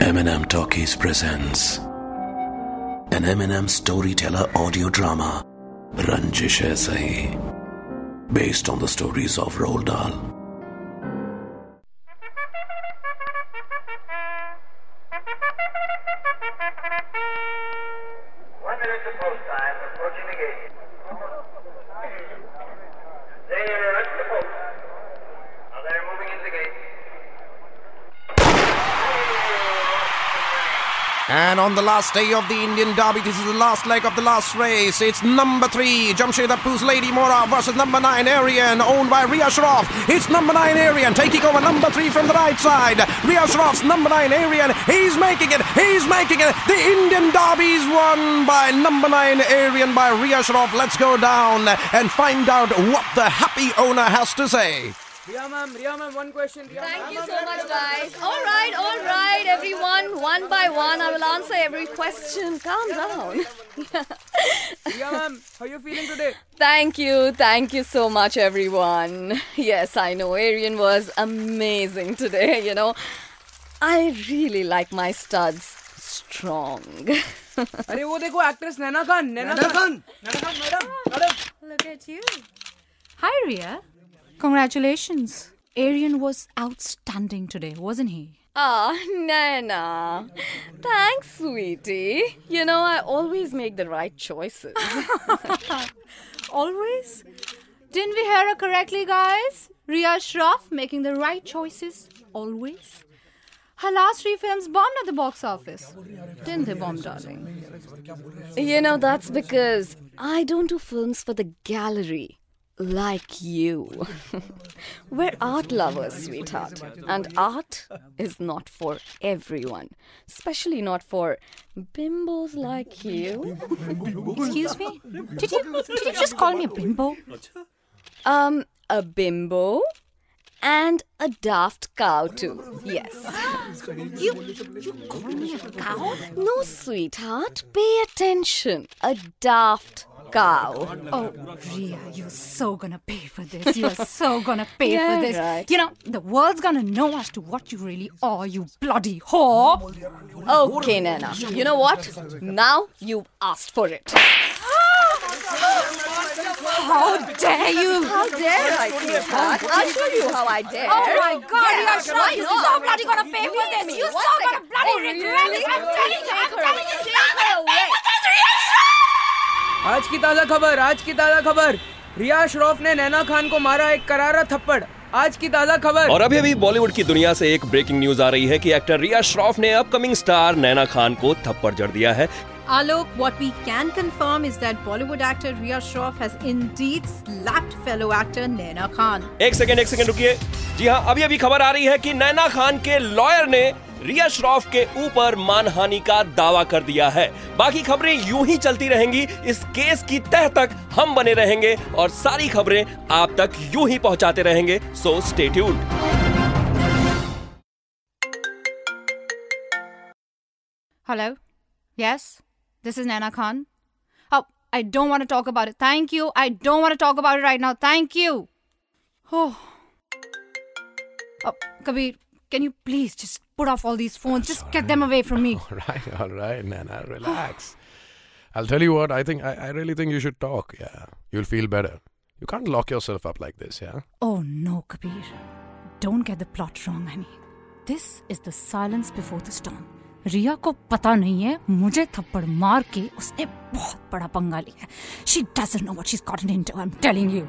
MnM Talkies presents an MnM storyteller audio drama, Ranjish Sahi, based on the stories of Roald Dahl. And on the last day of the Indian Derby, this is the last leg of the last race. It's number three, Jamshed Appoo's Lady Mora versus number nine, Arian, owned by Ria Shroff. It's number nine, Arian, taking over number three from the right side. Ria Shroff's number nine, Arian, he's making it, he's making it. The Indian Derby is won by number nine, Arian, by Ria Shroff. Let's go down and find out what the happy owner has to say. Riya ma'am, Riya ma'am, one question. Riya Thank ma'am. you so much, guys. All right, all right, everyone. One by one, I will answer every question. Calm down. Riya ma'am, how you feeling today? Thank you, thank you so much, everyone. Yes, I know Arian was amazing today, you know. I really like my studs strong. अरे वो देखो actress Naina Khan Naina Khan Naina Khan madam madam Look at you. Hi, Ria. Congratulations. Arian was outstanding today, wasn't he? Ah, Nana. Thanks, sweetie. You know, I always make the right choices. Always. Didn't we hear her correctly, guys? Ria Shroff making the right choices always. Her last three films bombed at the box office. Didn't they bomb, darling? You know, that's because I don't do films for the gallery like you. We're art lovers, sweetheart. And art is not for everyone, especially not for bimbos like you. Excuse me? Did you, did you just call me a bimbo? Um, a bimbo and a daft cow, too. Yes. You, you call me a cow? No, sweetheart, pay attention. A daft cow. Oh, oh Ria, you're so gonna pay for this. You're so gonna pay Yeah, for this. right. You know, the world's gonna know as to what you really are, you bloody whore. Okay, Nana. You know what? Now you asked for it. How dare you! How dare I, sweetheart? I'll show you how I dare. Oh my god, Yeah, you're sure you're so bloody gonna pay for this! You're One so second. gonna bloody Oh, regret really? this! I'm telling you, I'm telling away. you! Take her away. आज की ताज़ा खबर आज की ताज़ा खबर। रिया श्रॉफ ने नैना खान को मारा एक करारा थप्पड़। आज की ताज़ा खबर। और अभी अभी बॉलीवुड की दुनिया से एक ब्रेकिंग न्यूज़ आ रही है कि एक्टर रिया श्रॉफ ने अपकमिंग स्टार नैना खान को थप्पड़ जड़ दिया है। Alok, what we can confirm is that Bollywood actor Riya Shroff has indeed slapped fellow actor Naina Khan. एक सेकंड एक सेकंड रुकिए। जी हाँ अभी अभी खबर आ रही है कि नैना खान के लॉयर ने रिया श्रॉफ के ऊपर मानहानि का दावा कर दिया है। बाकी खबरें यूँ ही चलती रहेंगी। इस केस की तह तक हम बने रहेंगे और सारी खबरें आप तक यूँ ही पहुंचाते रहेंगे। So stay tuned. Hello yes this is Naina Khan I don't want to talk about it thank you I don't want to talk about it right now thank you oh Kabir can you please just put off all these phones? Just get them away from me. All right, all right, Nana, relax. I'll tell you what, I think, I, I really think you should talk, yeah. You'll feel better. You can't lock yourself up like this, yeah? Oh no, Kabir. Don't get the plot wrong, honey. This is the silence before the storm. Riya को पता नहीं है मुझे थप्पड़ मार के उसने बहुत बड़ा पंगा लिया she doesn't know what she's gotten into I'm telling you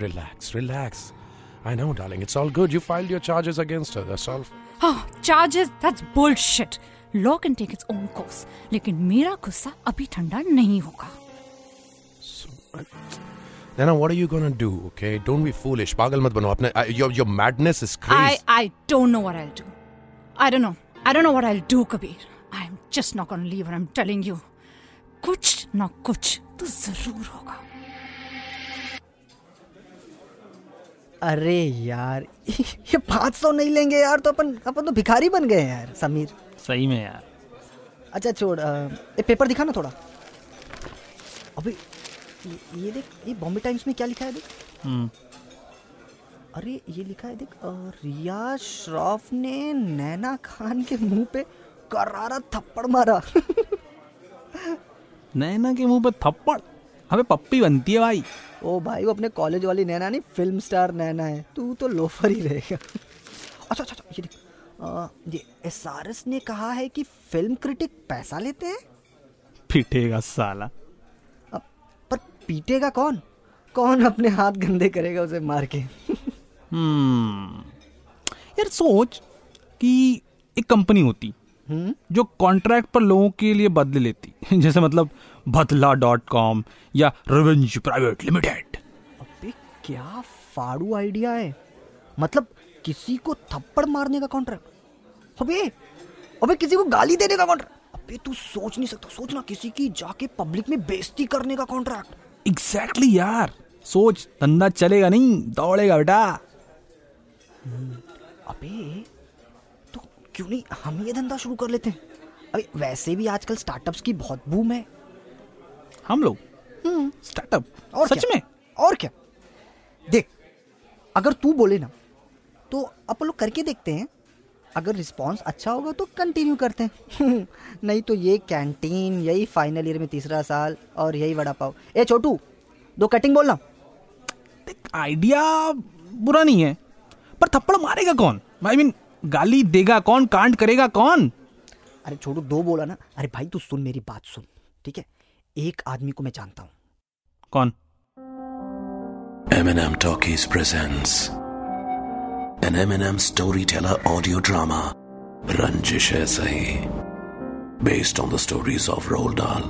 Relax, relax. I know, darling, it's all good. You filed your charges against her, that's all. Oh, charges? That's bullshit. Law can take its own course. लेकिन मेरा गुस्सा अभी ठंडा नहीं So, I... Nana, what are you gonna do? Okay, don't be foolish. Pagal mat bano. Apne, uh, your your madness is crazy. I I don't know what I'll do. I don't know. I don't know what I'll do, Kabir. I'm just not gonna leave her. I'm telling you. Kuch na kuch तो जरूर अरे यार ये पाँच सौ नहीं लेंगे यार तो अपन अपन तो भिखारी बन गए हैं यार समीर। सही में यार। अच्छा छोड़ ये पेपर दिखा ना थोड़ा। ये, ये देख ये बॉम्बे टाइम्स में क्या लिखा है देख? हम्म। अरे ये लिखा है देख रिया श्रॉफ ने नैना खान के मुँह पे करारा थप्पड़ मारा। नैना के मुँह पे थप्पड़? अबे पप्पी बनती है भाई। ओ भाई वो अपने कॉलेज वाली नैना नहीं फ़िल्म स्टार नैना है। तू तो लोफर ही रहेगा। अच्छा अच्छा अच्छा ये देख। आ, ये एसआरएस ने कहा है कि फ़िल्म क्रिटिक पैसा लेते हैं? पिटेगा साला। अब पर पीटेगा कौन? कौन अपने हाथ गंदे करेगा उसे मार के? हम्म। यार सोच कि एक कंपनी होती। जो कॉन्ट्रैक्ट पर लोगों के लिए बदले लेती। जैसे मतलब बदला डॉट कॉम या रिवेंज प्राइवेट लिमिटेड अबे क्या फाड़ू आइडिया है? मतलब किसी को थप्पड़ मारने का कॉन्ट्रैक्ट अबे अबे किसी को गाली देने का कॉन्ट्रैक्ट अबे तू सोच नहीं सकता सोचना किसी की जाके पब्लिक में बेइज्जती करने का कॉन्ट्रैक्ट एग्जैक्टली exactly यार सोच धंधा चलेगा नहीं दौड़ेगा बेटा। अबे तो क्यों नहीं? हम ये धंधा शुरू कर लेते हैं। अभी वैसे भी आजकल स्टार्टअप्स की बहुत बूम है। हम लोग? स्टार्टअप और सच? में? और क्या? देख अगर तू बोले ना तो अपन लोग करके देखते हैं। अगर रिस्पांस अच्छा होगा तो कंटिन्यू करते हैं। नहीं तो ये कैंटीन यही फाइनल ईयर में तीसरा साल और यही वड़ा पाव। ए छोटू दो कटिंग बोलना। आइडिया बुरा नहीं है पर थप्पड़ मारेगा कौन? आई मीन गाली देगा कौन? कांड करेगा कौन? अरे छोटू दो बोला ना। अरे भाई तू सुन मेरी बात सुन ठीक है? एक आदमी को मैं जानता हूँ। कौन? M N M talkies presents N M N M story teller audio drama Ranjish Hai Sahi based on the stories of Roald Dahl